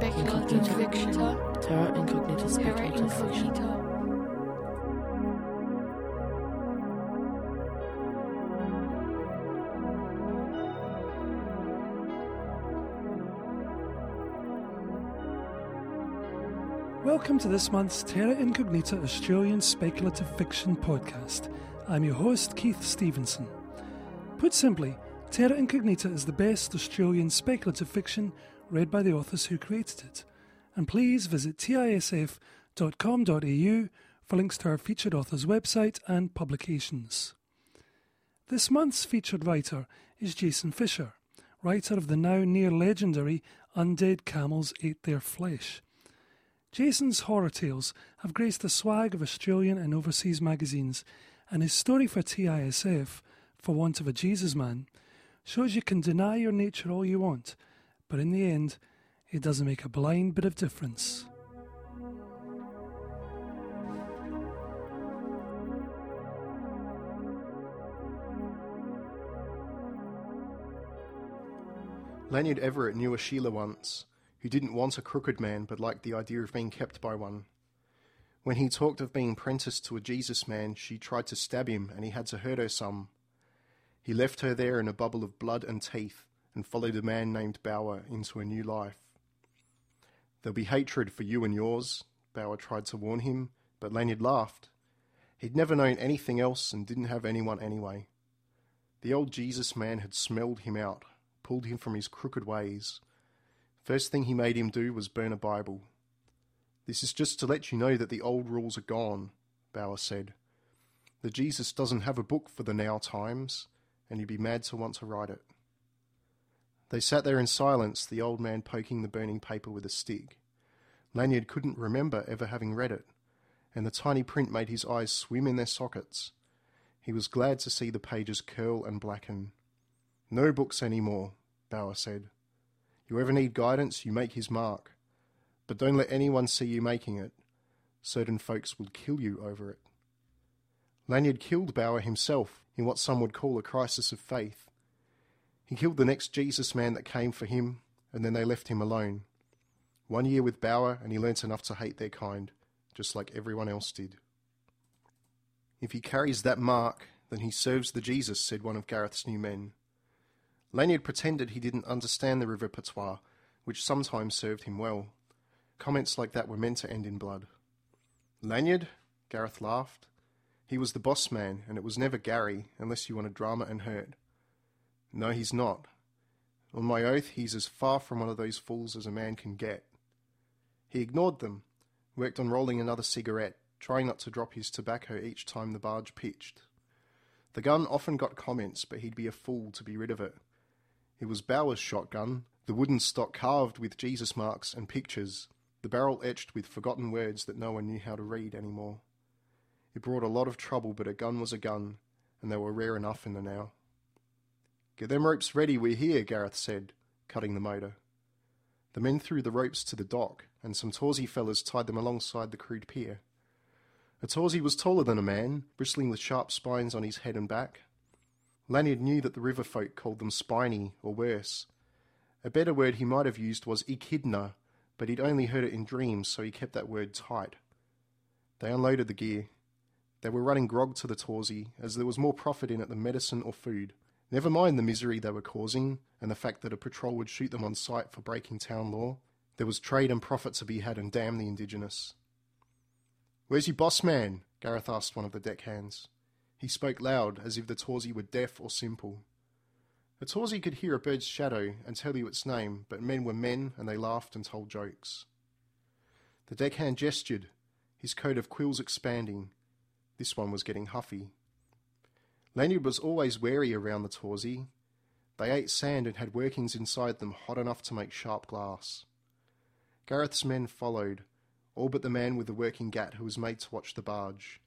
Terra incognita fiction. Terra incognita Terra speculative fiction. Welcome to this month's Terra Incognita Australian Speculative Fiction podcast. I'm your host, Keith Stevenson. Put simply, Terra Incognita is the best Australian speculative fiction read by the authors who created it. And please visit tisf.com.au for links to our featured author's website and publications. This month's featured writer is Jason Fisher, writer of the now near legendary Undead Camels Ate Their Flesh. Jason's horror tales have graced the swag of Australian and overseas magazines, and his story for TISF, For Want of a Jesus Man, shows you can deny your nature all you want, but in the end, it doesn't make a blind bit of difference. Lanyard Everett knew a Sheila once, who didn't want a crooked man but liked the idea of being kept by one. When he talked of being apprenticed to a Jesus man, she tried to stab him and he had to hurt her some. He left her there in a bubble of blood and teeth and followed a man named Bauer into a new life. There'll be hatred for you and yours, Bauer tried to warn him, but Lanyard laughed. He'd never known anything else and didn't have anyone anyway. The old Jesus man had smelled him out, pulled him from his crooked ways. First thing he made him do was burn a Bible. This is just to let you know that the old rules are gone, Bauer said. The Jesus doesn't have a book for the now times, and you'd be mad to want to write it. They sat there in silence, the old man poking the burning paper with a stick. Lanyard couldn't remember ever having read it, and the tiny print made his eyes swim in their sockets. He was glad to see the pages curl and blacken. No books any more, Bauer said. You ever need guidance, you make his mark. But don't let anyone see you making it. Certain folks will kill you over it. Lanyard killed Bauer himself in what some would call a crisis of faith. He killed the next Jesus man that came for him, and then they left him alone. One year with Bauer, and he learnt enough to hate their kind, just like everyone else did. If he carries that mark, then he serves the Jesus, said one of Gareth's new men. Lanyard pretended he didn't understand the river patois, which sometimes served him well. Comments like that were meant to end in blood. Lanyard? Gareth laughed. He was the boss man, and it was never Gary, unless you wanted drama and hurt. No, he's not. On my oath, he's as far from one of those fools as a man can get. He ignored them, worked on rolling another cigarette, trying not to drop his tobacco each time the barge pitched. The gun often got comments, but he'd be a fool to be rid of it. It was Bauer's shotgun, the wooden stock carved with Jesus marks and pictures, the barrel etched with forgotten words that no one knew how to read anymore. It brought a lot of trouble, but a gun was a gun, and they were rare enough in the now. Get them ropes ready, we're here, Gareth said, cutting the motor. The men threw the ropes to the dock, and some Torsey fellas tied them alongside the crude pier. A Torsey was taller than a man, bristling with sharp spines on his head and back. Lanyard knew that the river folk called them spiny, or worse. A better word he might have used was echidna, but he'd only heard it in dreams, so he kept that word tight. They unloaded the gear. They were running grog to the Torsey, as there was more profit in it than medicine or food. Never mind the misery they were causing, and the fact that a patrol would shoot them on sight for breaking town law. There was trade and profit to be had, and damn the indigenous. Where's your boss man? Gareth asked one of the deckhands. He spoke loud, as if the Torsey were deaf or simple. A Torsey could hear a bird's shadow and tell you its name, but men were men, and they laughed and told jokes. The deckhand gestured, his coat of quills expanding. This one was getting huffy. Lanyard was always wary around the Torsey. They ate sand and had workings inside them hot enough to make sharp glass. Gareth's men followed, all but the man with the working gat who was made to watch the barge.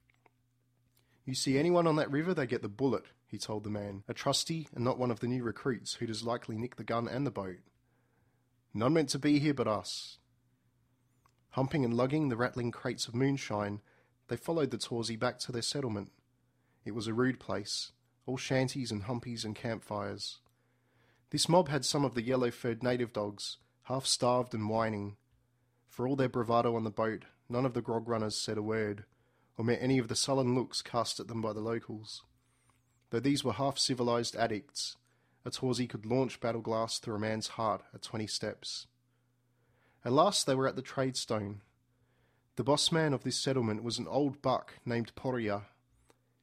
You see anyone on that river, they get the bullet, he told the man, a trusty and not one of the new recruits who'd as likely nick the gun and the boat. None meant to be here but us. Humping and lugging the rattling crates of moonshine, they followed the Torsey back to their settlement. It was a rude place, all shanties and humpies and campfires. This mob had some of the yellow furred native dogs, half starved and whining. For all their bravado on the boat, none of the grog runners said a word, or met any of the sullen looks cast at them by the locals. Though these were half civilized addicts, a Torsi could launch battle glass through a man's heart at twenty steps. At last they were at the trade stone. The boss man of this settlement was an old buck named Poria,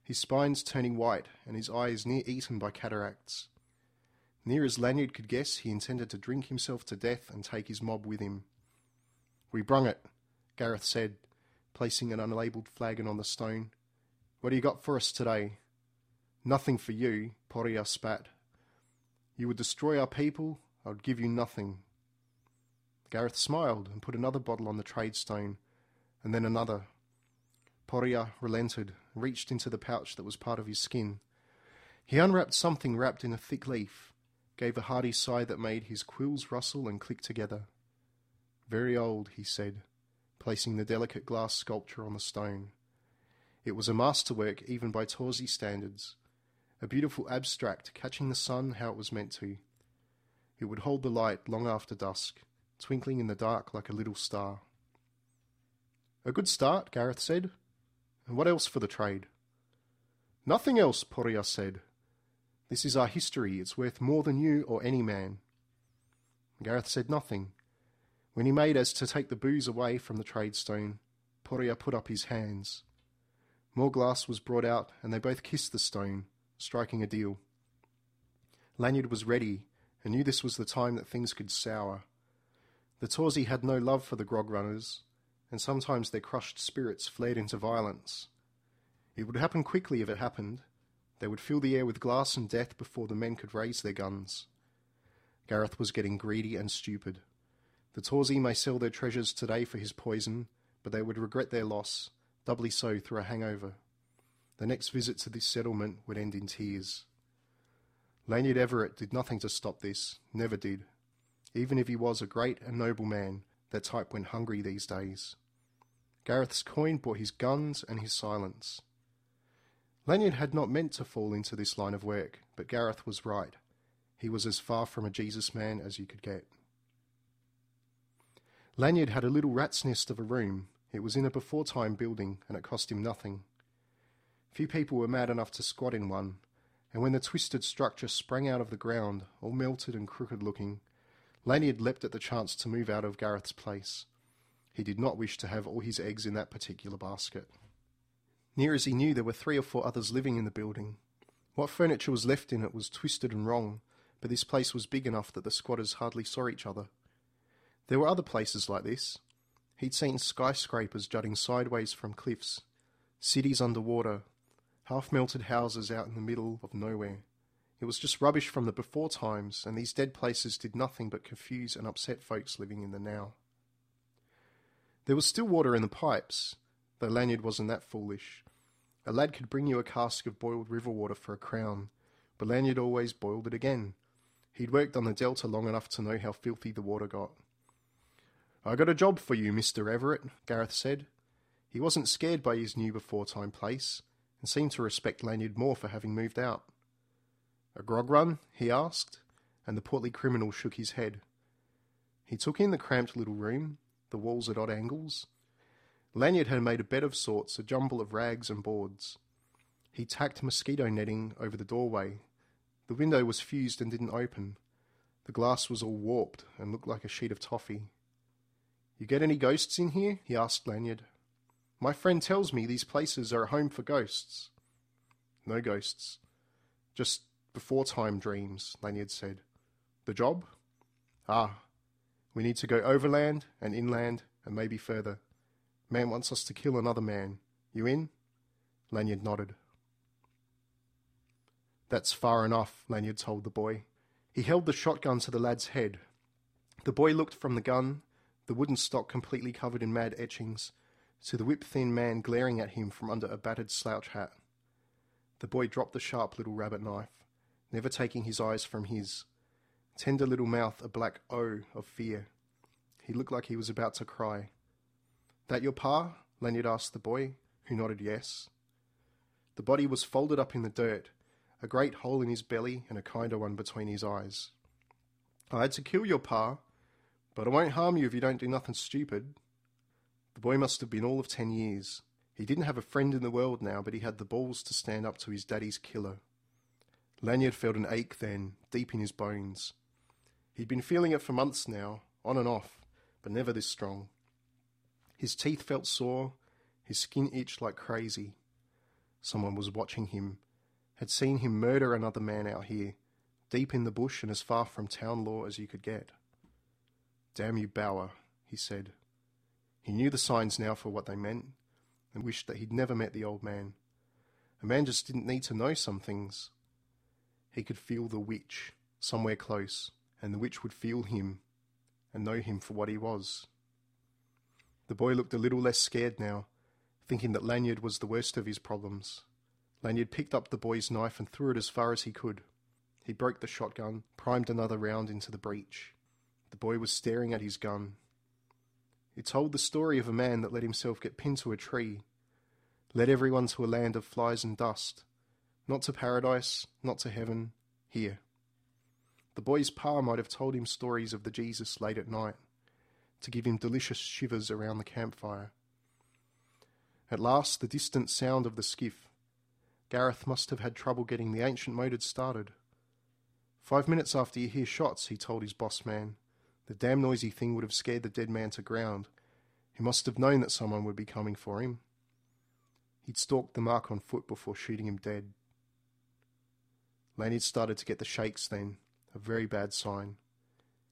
his spines turning white and his eyes near eaten by cataracts. Near as Lanyard could guess, he intended to drink himself to death and take his mob with him. We brung it, Gareth said, placing an unlabelled flagon on the stone. What do you got for us today? Nothing for you, Poria spat. You would destroy our people, I would give you nothing. Gareth smiled and put another bottle on the trade stone, and then another. Poria relented, reached into the pouch that was part of his skin. He unwrapped something wrapped in a thick leaf, gave a hearty sigh that made his quills rustle and click together. Very old, he said, placing the delicate glass sculpture on the stone. It was a masterwork even by Torsi standards, a beautiful abstract catching the sun how it was meant to. It would hold the light long after dusk, twinkling in the dark like a little star. A good start, Gareth said. And what else for the trade? Nothing else, Poria said. This is our history. It's worth more than you or any man. Gareth said nothing. When he made as to take the booze away from the trade stone, Poria put up his hands. More glass was brought out, and they both kissed the stone, striking a deal. Lanyard was ready, and knew this was the time that things could sour. The Torsi had no love for the grog runners, and sometimes their crushed spirits flared into violence. It would happen quickly if it happened. They would fill the air with glass and death before the men could raise their guns. Gareth was getting greedy and stupid. The Torsi may sell their treasures today for his poison, but they would regret their loss, doubly so through a hangover. The next visit to this settlement would end in tears. Lanyard Everett did nothing to stop this, never did. Even if he was a great and noble man, that type went hungry these days. Gareth's coin bought his guns and his silence. Lanyard had not meant to fall into this line of work, but Gareth was right. He was as far from a Jesus man as you could get. Lanyard had a little rat's nest of a room. It was in a before time building, and it cost him nothing. Few people were mad enough to squat in one, and when the twisted structure sprang out of the ground, all melted and crooked looking, Lanyard leapt at the chance to move out of Gareth's place. He did not wish to have all his eggs in that particular basket. Near as he knew, there were three or four others living in the building. What furniture was left in it was twisted and wrong, but this place was big enough that the squatters hardly saw each other. There were other places like this. He'd seen skyscrapers jutting sideways from cliffs, cities underwater, half melted houses out in the middle of nowhere. It was just rubbish from the before times, and these dead places did nothing but confuse and upset folks living in the now. There was still water in the pipes, though Lanyard wasn't that foolish. A lad could bring you a cask of boiled river water for a crown, but Lanyard always boiled it again. He'd worked on the Delta long enough to know how filthy the water got. I got a job for you, Mr. Everett, Gareth said. He wasn't scared by his new before time place, and seemed to respect Lanyard more for having moved out. A grog run? he asked, and the portly criminal shook his head. He took in the cramped little room, the walls at odd angles. Lanyard had made a bed of sorts, a jumble of rags and boards. He tacked mosquito netting over the doorway. The window was fused and didn't open. The glass was all warped and looked like a sheet of toffee. You get any ghosts in here? he asked Lanyard. My friend tells me these places are a home for ghosts. No ghosts. Just before time dreams, Lanyard said. The job? Ah, we need to go overland and inland and maybe further. Man wants us to kill another man. You in? Lanyard nodded. That's far enough, Lanyard told the boy. He held the shotgun to the lad's head. The boy looked from the gun, the wooden stock completely covered in mad etchings, to the whip thin man glaring at him from under a battered slouch hat. The boy dropped the sharp little rabbit knife never taking his eyes from his. Tender little mouth a black O of fear. He looked like he was about to cry. That your pa? Lanyard asked the boy, who nodded yes. The body was folded up in the dirt, a great hole in his belly and a kinder one between his eyes. I had to kill your pa, But I won't harm you if you don't do nothing stupid. The boy must have been all of ten years. He didn't have a friend in the world now, but he had the balls to stand up to his daddy's killer. Lanyard felt an ache then, deep in his bones. He'd been feeling it for months now, on and off, but never this strong. His teeth felt sore, his skin itched like crazy. Someone was watching him, had seen him murder another man out here, deep in the bush and as far from town law as you could get. Damn you, Bauer, he said. He knew the signs now for what they meant, and wished that he'd never met the old man. A man just didn't need to know some things. He could feel the witch somewhere close, and the witch would feel him and know him for what he was. The boy looked a little less scared now, thinking that Lanyard was the worst of his problems. Lanyard picked up the boy's knife and threw it as far as he could. He broke the shotgun, primed another round into the breech. The boy was staring at his gun. It told the story of a man that let himself get pinned to a tree, led everyone to a land of flies and dust, not to paradise, not to heaven, here. The boy's pa might have told him stories of the Jesus late at night, to give him delicious shivers around the campfire. At last, the distant sound of the skiff. Gareth must have had trouble getting the ancient motor started. Five minutes after you hear shots, he told his boss man. The damn noisy thing would have scared the dead man to ground. He must have known that someone would be coming for him. He'd stalked the mark on foot before shooting him dead. Lanyard started to get the shakes then, a very bad sign.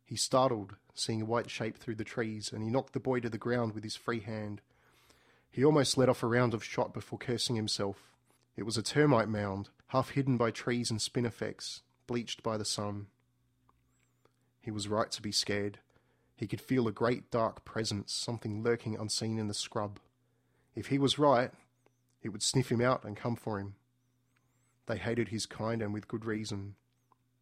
He startled, seeing a white shape through the trees, and he knocked the boy to the ground with his free hand. He almost let off a round of shot before cursing himself. It was a termite mound, half hidden by trees and spinifex, bleached by the sun. He was right to be scared. He could feel a great dark presence, something lurking unseen in the scrub. If he was right, it would sniff him out and come for him. They hated his kind, and with good reason.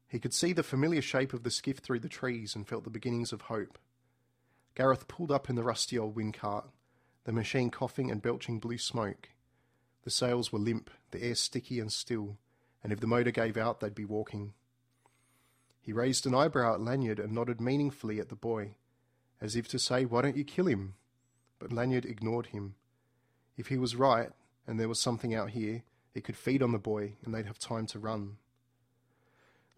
He could see the familiar shape of the skiff through the trees and felt the beginnings of hope. Gareth pulled up in the rusty old wind cart, the machine coughing and belching blue smoke. The sails were limp, the air sticky and still, and if the motor gave out, they'd be walking. He raised an eyebrow at Lanyard and nodded meaningfully at the boy, as if to say, Why don't you kill him? But Lanyard ignored him. If he was right, and there was something out here, it could feed on the boy, and they'd have time to run.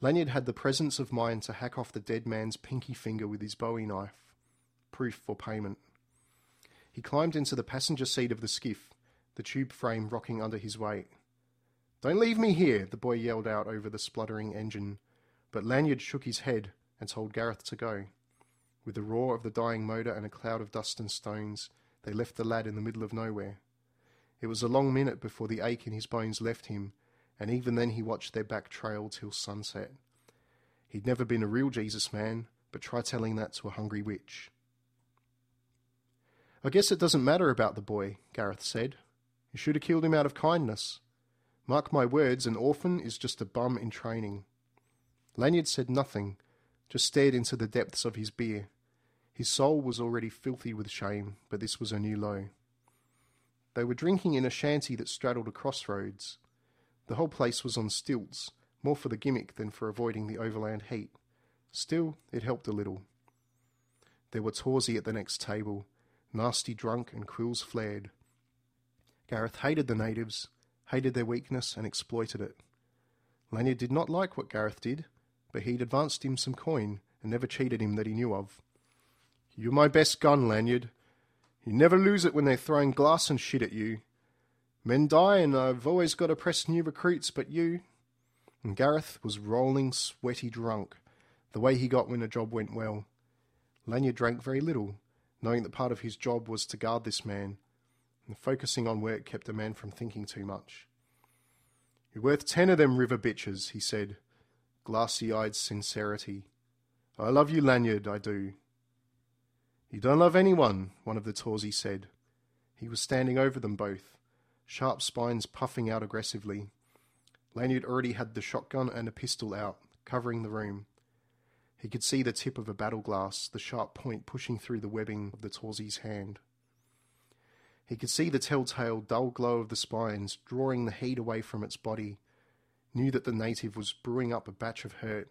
Lanyard had the presence of mind to hack off the dead man's pinky finger with his bowie knife. Proof for payment. He climbed into the passenger seat of the skiff, the tube frame rocking under his weight. Don't leave me here, the boy yelled out over the spluttering engine, but Lanyard shook his head and told Gareth to go. With the roar of the dying motor and a cloud of dust and stones, they left the lad in the middle of nowhere. It was a long minute before the ache in his bones left him, and even then he watched their back trail till sunset. He'd never been a real Jesus man, but try telling that to a hungry witch. I guess it doesn't matter about the boy, Gareth said. You should have killed him out of kindness. Mark my words, an orphan is just a bum in training. Lanyard said nothing, just stared into the depths of his beer. His soul was already filthy with shame, but this was a new low. They were drinking in a shanty that straddled a crossroads. The whole place was on stilts, more for the gimmick than for avoiding the overland heat. Still, it helped a little. There were Torsey at the next table, nasty drunk and quills flared. Gareth hated the natives, hated their weakness, and exploited it. Lanyard did not like what Gareth did, but he'd advanced him some coin and never cheated him that he knew of. You're my best gun, Lanyard. You never lose it when they're throwing glass and shit at you. Men die, and I've always got to press new recruits, but you. And Gareth was rolling, sweaty drunk, the way he got when a job went well. Lanyard drank very little, knowing that part of his job was to guard this man, and focusing on work kept a man from thinking too much. You're worth ten of them river bitches, he said, glassy eyed sincerity. I love you, Lanyard, I do. You don't love anyone, one of the Torsey said. He was standing over them both, sharp spines puffing out aggressively. Lanyard already had the shotgun and a pistol out, covering the room. He could see the tip of a battle glass, the sharp point pushing through the webbing of the Torsey's hand. He could see the telltale dull glow of the spines drawing the heat away from its body, knew that the native was brewing up a batch of hurt.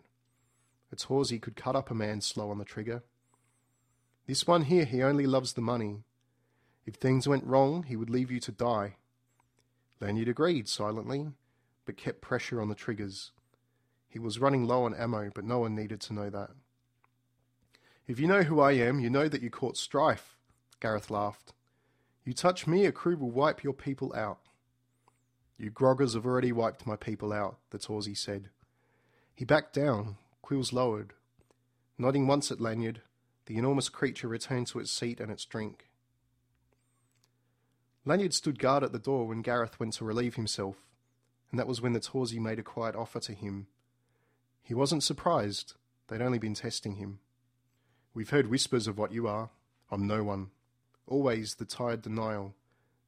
A Torsey could cut up a man slow on the trigger. This one here, he only loves the money. If things went wrong, he would leave you to die. Lanyard agreed silently, but kept pressure on the triggers. He was running low on ammo, but no one needed to know that. If you know who I am, you know that you caught strife, Gareth laughed. You touch me, a crew will wipe your people out. You groggers have already wiped my people out, the Torsey said. He backed down, quills lowered. Nodding once at Lanyard, the enormous creature returned to its seat and its drink. Lanyard stood guard at the door when Gareth went to relieve himself, and that was when the Torsey made a quiet offer to him. He wasn't surprised, they'd only been testing him. We've heard whispers of what you are. I'm no one. Always the tired denial,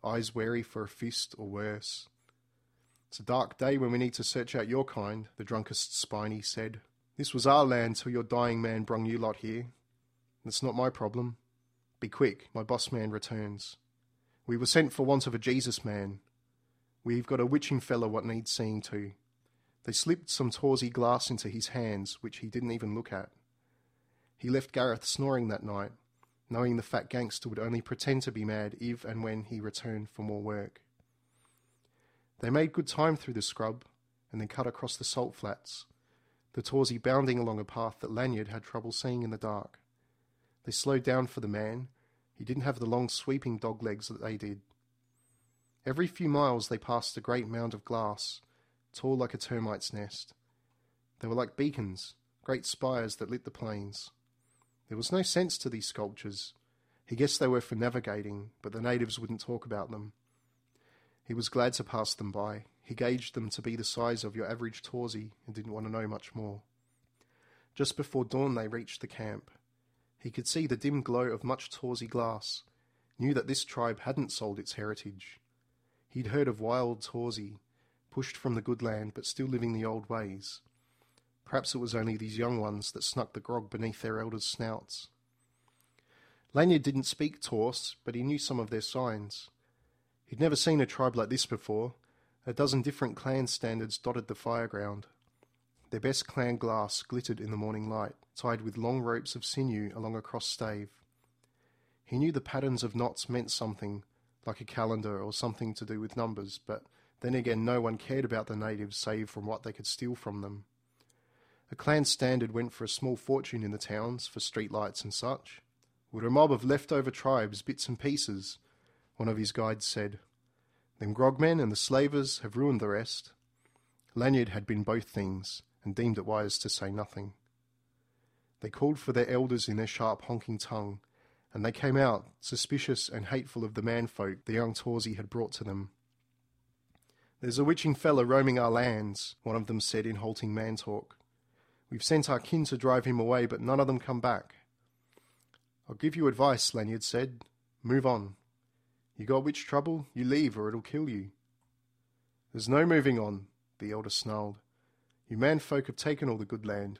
eyes wary for a fist or worse. It's a dark day when we need to search out your kind, the drunkest spiny said. This was our land till your dying man brung you lot here. That's not my problem. Be quick, my boss man returns. We were sent for want of a Jesus man. We've got a witching fellow what needs seeing to. They slipped some Torsey glass into his hands, which he didn't even look at. He left Gareth snoring that night, knowing the fat gangster would only pretend to be mad if and when he returned for more work. They made good time through the scrub and then cut across the salt flats, the Torsey bounding along a path that Lanyard had trouble seeing in the dark. They slowed down for the man. He didn't have the long sweeping dog legs that they did. Every few miles they passed a great mound of glass, tall like a termite's nest. They were like beacons, great spires that lit the plains. There was no sense to these sculptures. He guessed they were for navigating, but the natives wouldn't talk about them. He was glad to pass them by. He gauged them to be the size of your average Torsey and didn't want to know much more. Just before dawn, they reached the camp. He could see the dim glow of much Torsey glass, knew that this tribe hadn't sold its heritage. He'd heard of wild Torsey, pushed from the good land but still living the old ways. Perhaps it was only these young ones that snuck the grog beneath their elders' snouts. Lanyard didn't speak Torse, but he knew some of their signs. He'd never seen a tribe like this before. A dozen different clan standards dotted the fireground. Their best clan glass glittered in the morning light, tied with long ropes of sinew along a cross stave. He knew the patterns of knots meant something, like a calendar or something to do with numbers, but then again no one cared about the natives save from what they could steal from them. A clan standard went for a small fortune in the towns, for street lights and such. Would a mob of leftover tribes, bits and pieces, one of his guides said. Them grogmen and the slavers have ruined the rest. Lanyard had been both things, and deemed it wise to say nothing. They called for their elders in their sharp honking tongue, and they came out, suspicious and hateful of the manfolk the young Torsey had brought to them. There's a witching fellow roaming our lands, one of them said in halting man talk. We've sent our kin to drive him away, but none of them come back. I'll give you advice, Lanyard said. Move on. You got witch trouble? You leave or it'll kill you. There's no moving on, the elder snarled. You man folk have taken all the good land.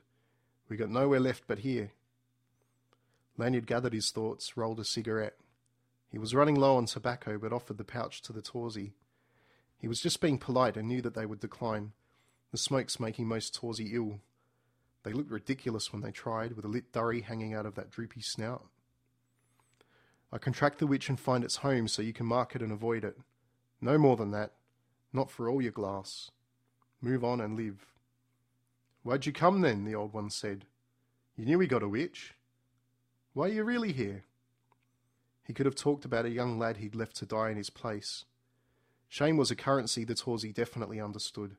We got nowhere left but here. Lanyard gathered his thoughts, rolled a cigarette. He was running low on tobacco, but offered the pouch to the Torsey. He was just being polite and knew that they would decline, the smoke's making most Torsey ill. They looked ridiculous when they tried, with a lit durry hanging out of that droopy snout. I can track the witch and find its home so you can mark it and avoid it. No more than that. Not for all your glass. Move on and live. Why'd you come then? the old one said. You knew we got a witch. Why are you really here? He could have talked about a young lad he'd left to die in his place. Shame was a currency the Torsey definitely understood,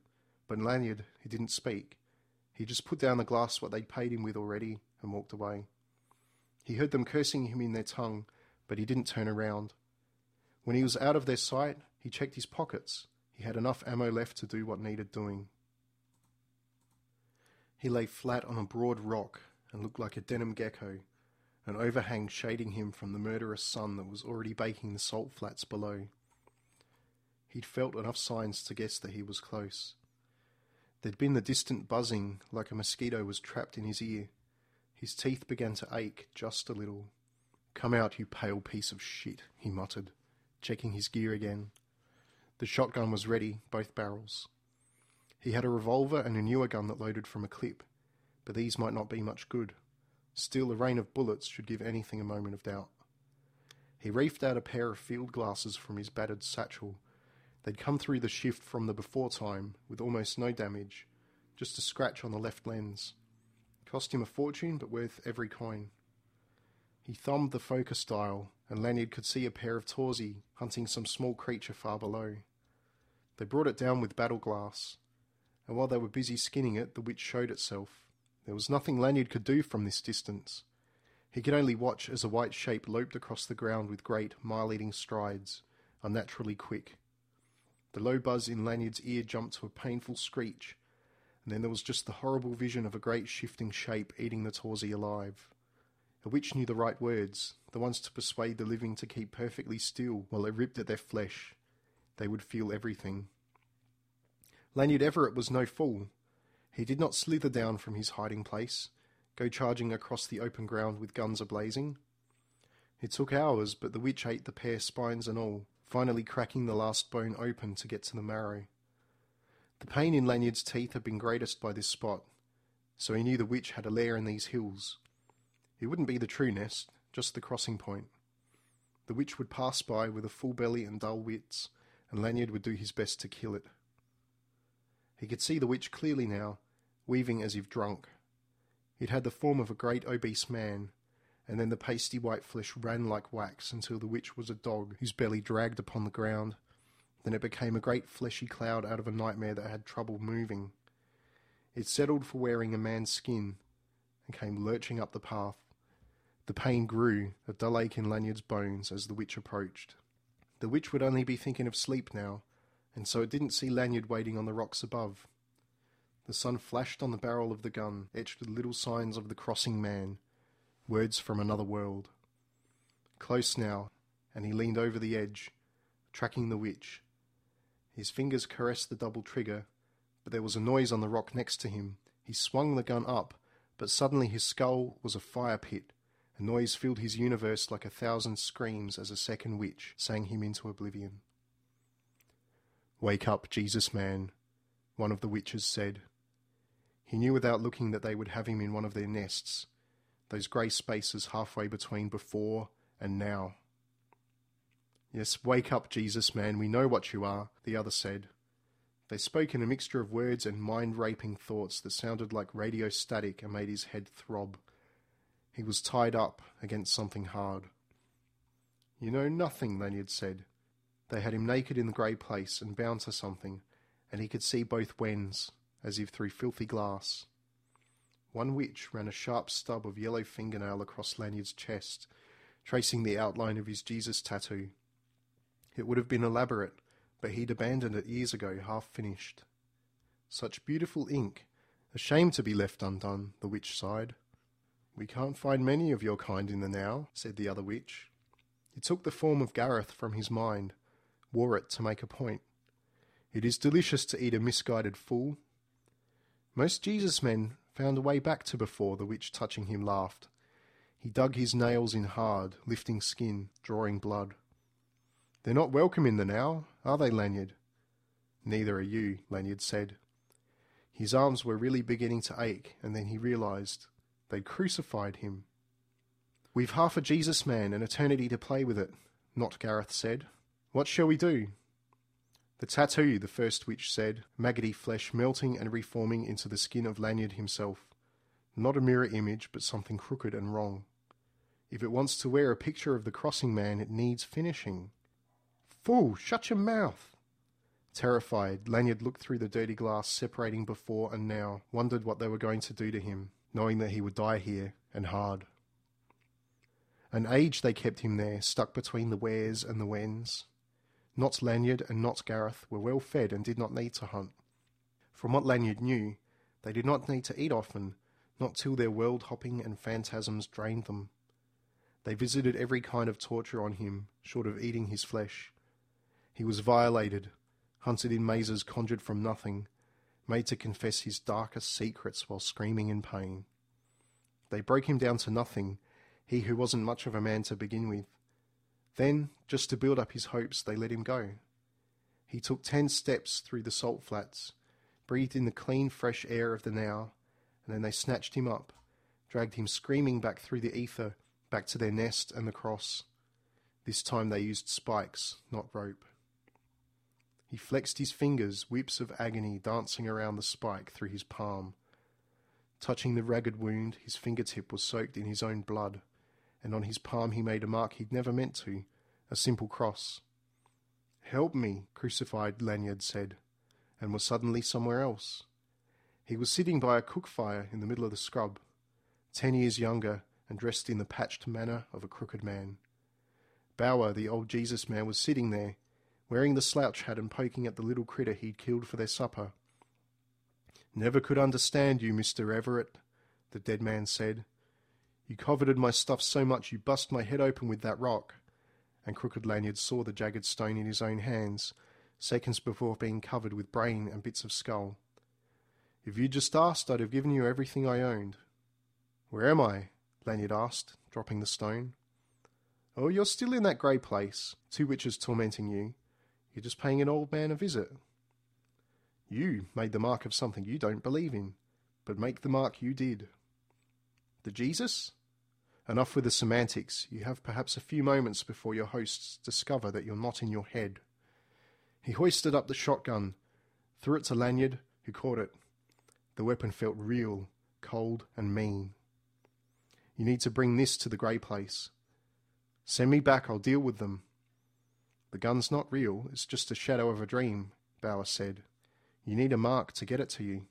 but Lanyard, he didn't speak. He just put down the glass what they'd paid him with already and walked away. He heard them cursing him in their tongue but he didn't turn around. When he was out of their sight, he checked his pockets. He had enough ammo left to do what needed doing. He lay flat on a broad rock and looked like a denim gecko, an overhang shading him from the murderous sun that was already baking the salt flats below. He'd felt enough signs to guess that he was close. There'd been the distant buzzing, like a mosquito was trapped in his ear. His teeth began to ache just a little. Come out, you pale piece of shit, he muttered, checking his gear again. The shotgun was ready, both barrels. He had a revolver and a newer gun that loaded from a clip, but these might not be much good. Still, a rain of bullets should give anything a moment of doubt. He reefed out a pair of field glasses from his battered satchel. They'd come through the shift from the before time with almost no damage, just a scratch on the left lens. Cost him a fortune, but worth every coin. He thumbed the focus dial, and Lanyard could see a pair of torsi hunting some small creature far below. They brought it down with battle glass, and while they were busy skinning it, the witch showed itself. There was nothing Lanyard could do from this distance. He could only watch as a white shape loped across the ground with great, mile eating strides, unnaturally quick. The low buzz in Lanyard's ear jumped to a painful screech, and then there was just the horrible vision of a great shifting shape eating the Torsi alive. A witch knew the right words, the ones to persuade the living to keep perfectly still while it ripped at their flesh. They would feel everything. Lanyard Everett was no fool. He did not slither down from his hiding place, go charging across the open ground with guns ablazing. It took hours, but the witch ate the pair spines and all, finally cracking the last bone open to get to the marrow. The pain in Lanyard's teeth had been greatest by this spot, so he knew the witch had a lair in these hills. It wouldn't be the true nest, just the crossing point. The witch would pass by with a full belly and dull wits, and Lanyard would do his best to kill it. He could see the witch clearly now, weaving as if drunk. It had the form of a great obese man, and then the pasty white flesh ran like wax until the witch was a dog whose belly dragged upon the ground. Then it became a great fleshy cloud out of a nightmare that had trouble moving. It settled for wearing a man's skin and came lurching up the path. The pain grew, a dull ache in Lanyard's bones as the witch approached. The witch would only be thinking of sleep now, and so it didn't see Lanyard waiting on the rocks above. The sun flashed on the barrel of the gun, etched with little signs of the crossing man, words from another world. Close now, and he leaned over the edge, tracking the witch. His fingers caressed the double trigger, but there was a noise on the rock next to him. He swung the gun up, but suddenly his skull was a fire pit. A noise filled his universe like a thousand screams as a second witch sang him into oblivion. Wake up, Jesus man, one of the witches said. He knew without looking that they would have him in one of their nests, those grey spaces halfway between before and now. Yes, wake up, Jesus man, we know what you are, the other said. They spoke in a mixture of words and mind raping thoughts that sounded like radio static and made his head throb. He was tied up against something hard. You know nothing, Lanyard said. They had him naked in the grey place and bound to something, and he could see both whens, as if through filthy glass. One witch ran a sharp stub of yellow fingernail across Lanyard's chest, tracing the outline of his Jesus tattoo. It would have been elaborate, but he'd abandoned it years ago, half finished. Such beautiful ink, a shame to be left undone, the witch sighed. We can't find many of your kind in the now, said the other witch. He took the form of Gareth from his mind, wore it to make a point. It is delicious to eat a misguided fool, most Jesus men found a way back to before, the witch touching him laughed. He dug his nails in hard, lifting skin, drawing blood. They're not welcome in the now, are they, Lanyard? Neither are you, Lanyard said. His arms were really beginning to ache, and then he realized they'd crucified him. We've half a Jesus man and eternity to play with it, Not Gareth said. What shall we do? The tattoo, the first witch said, maggoty flesh melting and reforming into the skin of Lanyard himself. Not a mirror image, but something crooked and wrong. If it wants to wear a picture of the crossing man, it needs finishing. Fool, shut your mouth! Terrified, Lanyard looked through the dirty glass separating before and now, wondered what they were going to do to him, knowing that he would die here, and hard. An age they kept him there, stuck between the wheres and the whens. Not Lanyard and not Gareth were well fed and did not need to hunt. From what Lanyard knew, they did not need to eat often, not till their world hopping and phantasms drained them. They visited every kind of torture on him, short of eating his flesh. He was violated, hunted in mazes conjured from nothing, made to confess his darkest secrets while screaming in pain. They broke him down to nothing, he who wasn't much of a man to begin with. Then, just to build up his hopes, they let him go. He took ten steps through the salt flats, breathed in the clean, fresh air of the now, and then they snatched him up, dragged him screaming back through the ether, back to their nest and the cross. This time they used spikes, not rope. He flexed his fingers, whips of agony dancing around the spike through his palm. Touching the ragged wound, his fingertip was soaked in his own blood, and on his palm he made a mark he'd never meant to a simple cross. Help me, crucified Lanyard said, and was suddenly somewhere else. He was sitting by a cook fire in the middle of the scrub, ten years younger and dressed in the patched manner of a crooked man. Bauer, the old Jesus man, was sitting there, wearing the slouch hat and poking at the little critter he'd killed for their supper. Never could understand you, Mr. Everett, the dead man said. You coveted my stuff so much you bust my head open with that rock. And Crooked Lanyard saw the jagged stone in his own hands, seconds before being covered with brain and bits of skull. If you'd just asked, I'd have given you everything I owned. Where am I? Lanyard asked, dropping the stone. Oh, you're still in that grey place, two witches tormenting you. You're just paying an old man a visit. You made the mark of something you don't believe in, but make the mark you did. The Jesus? Enough with the semantics. You have perhaps a few moments before your hosts discover that you're not in your head. He hoisted up the shotgun, threw it to Lanyard, who caught it. The weapon felt real, cold, and mean. You need to bring this to the grey place. Send me back, I'll deal with them. The gun's not real, it's just a shadow of a dream, Bauer said. You need a mark to get it to you.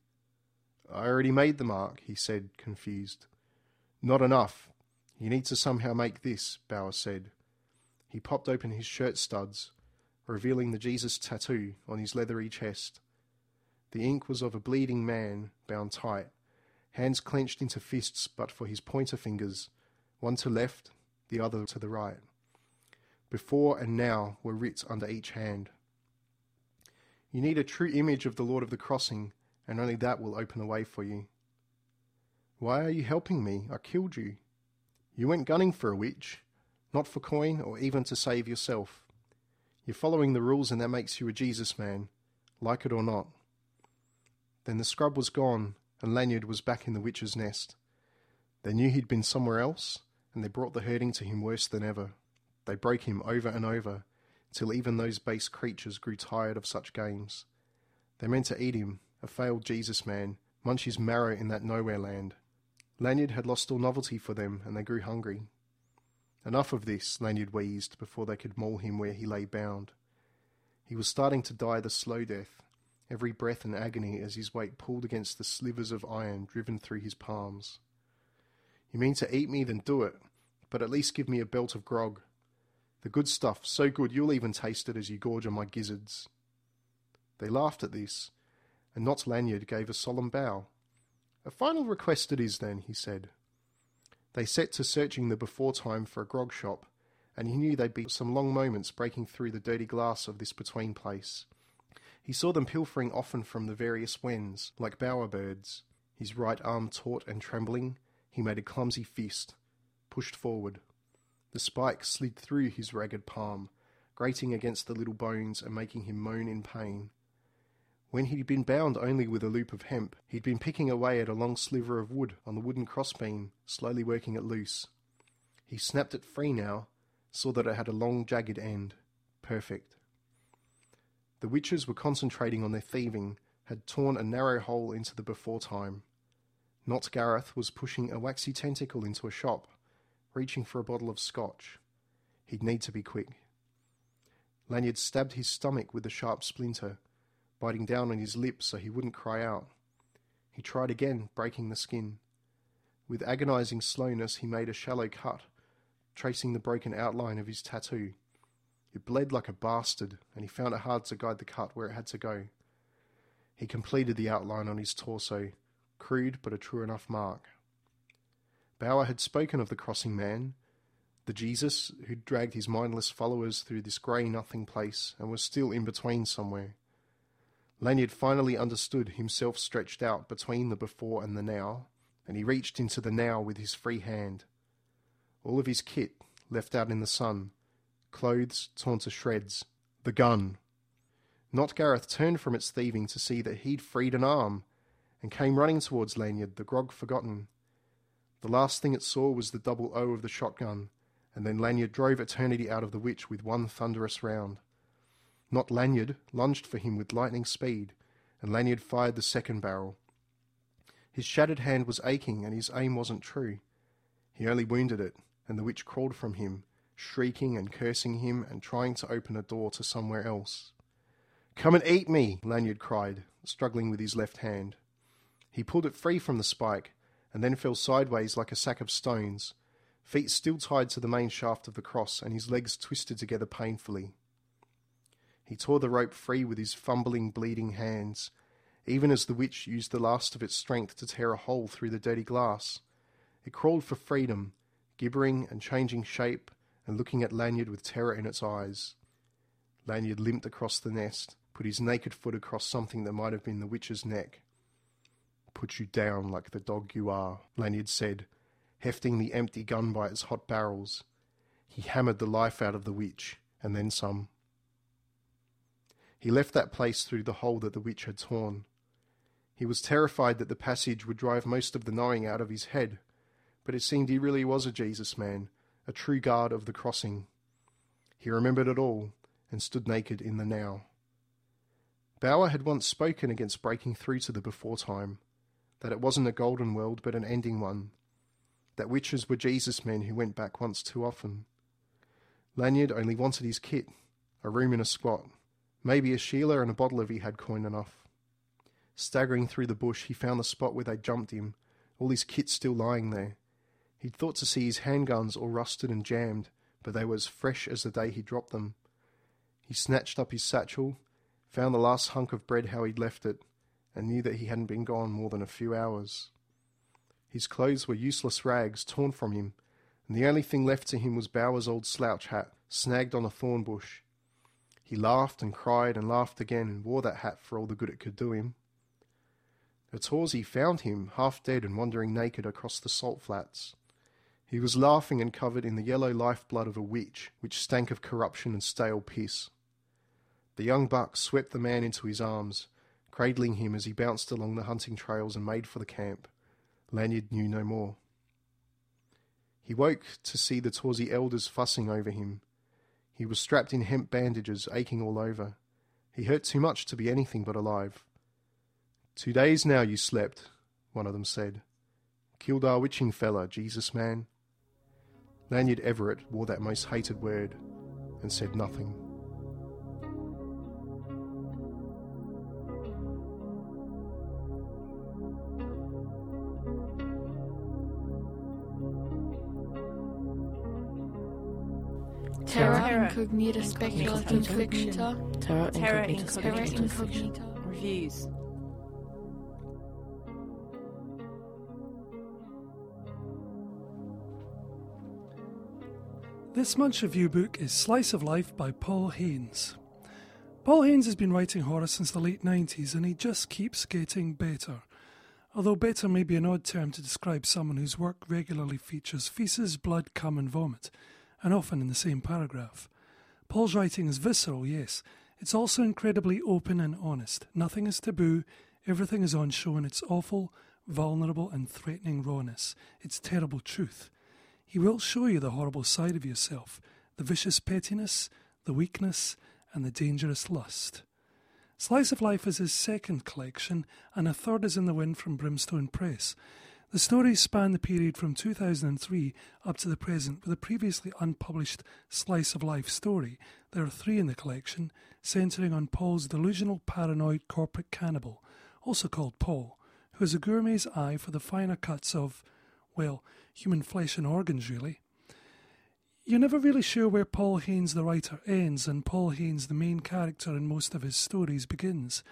I already made the mark, he said, confused. Not enough. You need to somehow make this, Bauer said. He popped open his shirt studs, revealing the Jesus tattoo on his leathery chest. The ink was of a bleeding man, bound tight, hands clenched into fists but for his pointer fingers, one to left, the other to the right. Before and now were writ under each hand. You need a true image of the Lord of the Crossing, and only that will open the way for you. Why are you helping me? I killed you. You went gunning for a witch, not for coin or even to save yourself. You're following the rules, and that makes you a Jesus man, like it or not. Then the scrub was gone, and Lanyard was back in the witch's nest. They knew he'd been somewhere else, and they brought the herding to him worse than ever. They broke him over and over, till even those base creatures grew tired of such games. They meant to eat him, a failed Jesus man, munch his marrow in that nowhere land. Lanyard had lost all novelty for them, and they grew hungry. Enough of this, Lanyard wheezed, before they could maul him where he lay bound. He was starting to die the slow death, every breath an agony as his weight pulled against the slivers of iron driven through his palms. You mean to eat me, then do it, but at least give me a belt of grog. The good stuff, so good you'll even taste it as you gorge on my gizzards. They laughed at this, and Not Lanyard gave a solemn bow. A final request it is, then, he said. They set to searching the before time for a grog shop, and he knew they'd be some long moments breaking through the dirty glass of this between place. He saw them pilfering often from the various whens, like bower birds. His right arm taut and trembling, he made a clumsy fist, pushed forward. The spike slid through his ragged palm, grating against the little bones and making him moan in pain. When he'd been bound only with a loop of hemp, he'd been picking away at a long sliver of wood on the wooden crossbeam, slowly working it loose. He snapped it free now, saw that it had a long, jagged end. Perfect. The witches were concentrating on their thieving, had torn a narrow hole into the before time. Not Gareth was pushing a waxy tentacle into a shop, reaching for a bottle of scotch. He'd need to be quick. Lanyard stabbed his stomach with the sharp splinter, biting down on his lips so he wouldn't cry out. He tried again, breaking the skin. With agonizing slowness, he made a shallow cut, tracing the broken outline of his tattoo. It bled like a bastard, and he found it hard to guide the cut where it had to go. He completed the outline on his torso, crude but a true enough mark. Bauer had spoken of the crossing man, the Jesus who'd dragged his mindless followers through this grey nothing place and was still in between somewhere. Lanyard finally understood himself stretched out between the before and the now, and he reached into the now with his free hand. All of his kit left out in the sun, clothes torn to shreds, the gun. Not Gareth turned from its thieving to see that he'd freed an arm, and came running towards Lanyard, the grog forgotten. The last thing it saw was the double O of the shotgun, and then Lanyard drove Eternity out of the witch with one thunderous round. Not Lanyard lunged for him with lightning speed, and Lanyard fired the second barrel. His shattered hand was aching, and his aim wasn't true. He only wounded it, and the witch crawled from him, shrieking and cursing him and trying to open a door to somewhere else. Come and eat me, Lanyard cried, struggling with his left hand. He pulled it free from the spike, and then fell sideways like a sack of stones, feet still tied to the main shaft of the cross, and his legs twisted together painfully. He tore the rope free with his fumbling, bleeding hands, even as the witch used the last of its strength to tear a hole through the dirty glass. It crawled for freedom, gibbering and changing shape and looking at Lanyard with terror in its eyes. Lanyard limped across the nest, put his naked foot across something that might have been the witch's neck. Put you down like the dog you are, Lanyard said, hefting the empty gun by its hot barrels. He hammered the life out of the witch, and then some. He left that place through the hole that the witch had torn. He was terrified that the passage would drive most of the knowing out of his head, but it seemed he really was a Jesus man, a true guard of the crossing. He remembered it all and stood naked in the now. Bauer had once spoken against breaking through to the before time, that it wasn't a golden world but an ending one, that witches were Jesus men who went back once too often. Lanyard only wanted his kit, a room in a squat, maybe a Sheila and a bottle if he had coin enough. Staggering through the bush, he found the spot where they jumped him, all his kit still lying there. He'd thought to see his handguns all rusted and jammed, but they were as fresh as the day he dropped them. He snatched up his satchel, found the last hunk of bread how he'd left it, and knew that he hadn't been gone more than a few hours. His clothes were useless rags torn from him, and the only thing left to him was Bauer's old slouch hat, snagged on a thorn bush. He laughed and cried and laughed again and wore that hat for all the good it could do him. Atawzi found him, half dead and wandering naked across the salt flats. He was laughing and covered in the yellow lifeblood of a witch, which stank of corruption and stale piss. The young buck swept the man into his arms, cradling him as he bounced along the hunting trails and made for the camp. Lanyard knew no more. He woke to see the Tawzi elders fussing over him. He was strapped in hemp bandages, aching all over. He hurt too much to be anything but alive. Two days now you slept, one of them said. Killed our witching fella, Jesus man. Lanyard Everett wore that most hated word and said nothing. Incognita speculatum Incognita. ficta. Terra Terra incognita. Terra incognita. incognita. Reviews. This month's review book is Slice of Life by Paul Haines. Paul Haines has been writing horror since the late 90s and he just keeps getting better. Although better may be an odd term to describe someone whose work regularly features feces, blood, cum, and vomit, and often in the same paragraph. Paul's writing is visceral, yes. It's also incredibly open and honest. Nothing is taboo, everything is on show in its awful, vulnerable, and threatening rawness, its terrible truth. He will show you the horrible side of yourself, the vicious pettiness, the weakness, and the dangerous lust. Slice of Life is his second collection, and a third is in the wind from Brimstone Press. The stories span the period from 2003 up to the present, with a previously unpublished Slice of Life story. There are three in the collection, centering on Paul's delusional, paranoid corporate cannibal, also called Paul, who has a gourmet's eye for the finer cuts of, well, human flesh and organs, really. You're never really sure where Paul Haines the writer ends and Paul Haines the main character in most of his stories begins.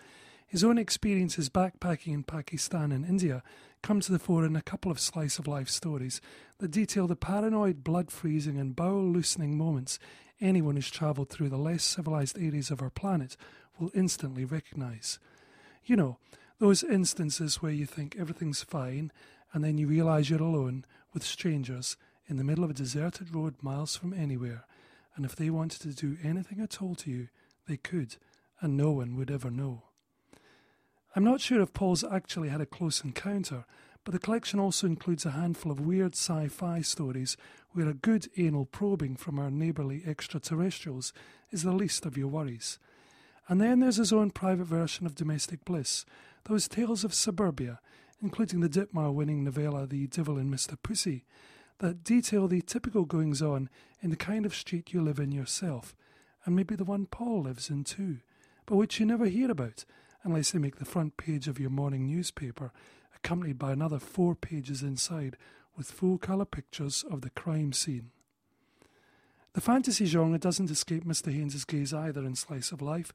His own experiences backpacking in Pakistan and India come to the fore in a couple of slice of life stories that detail the paranoid, blood freezing, and bowel loosening moments anyone who's travelled through the less civilized areas of our planet will instantly recognise. You know, those instances where you think everything's fine and then you realise you're alone with strangers in the middle of a deserted road miles from anywhere, and if they wanted to do anything at all to you, they could, and no one would ever know. I'm not sure if Paul's actually had a close encounter, but the collection also includes a handful of weird sci fi stories where a good anal probing from our neighbourly extraterrestrials is the least of your worries. And then there's his own private version of domestic bliss, those tales of suburbia, including the Ditmar winning novella The Devil in Mr. Pussy, that detail the typical goings on in the kind of street you live in yourself, and maybe the one Paul lives in too, but which you never hear about unless they make the front page of your morning newspaper, accompanied by another four pages inside with full colour pictures of the crime scene. The fantasy genre doesn't escape Mr. Haines's gaze either in Slice of Life,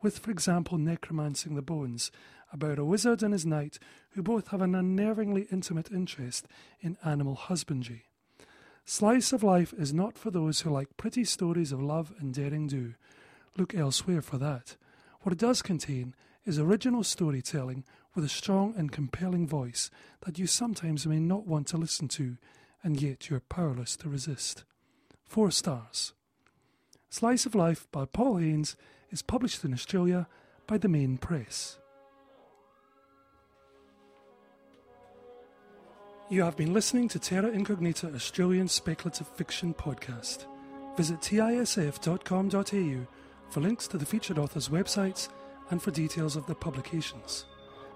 with, for example, Necromancing the Bones, about a wizard and his knight who both have an unnervingly intimate interest in animal husbandry. Slice of Life is not for those who like pretty stories of love and daring do. Look elsewhere for that. What it does contain is original storytelling with a strong and compelling voice that you sometimes may not want to listen to, and yet you are powerless to resist. Four stars. Slice of Life by Paul Haines is published in Australia by the Mayne Press. You have been listening to Terra Incognita Australian Speculative Fiction Podcast. Visit tisf.com.au for links to the featured author's websites and for details of the publications.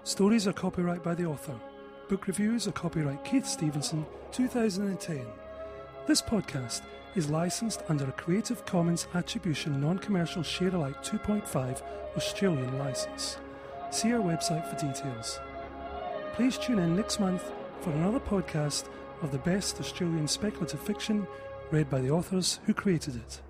Stories are copyright by the author. Book reviews are copyright Keith Stevenson, 2010. This podcast is licensed under a Creative Commons Attribution Non Commercial Share Alike 2.5 Australian license. See our website for details. Please tune in next month for another podcast of the best Australian speculative fiction read by the authors who created it.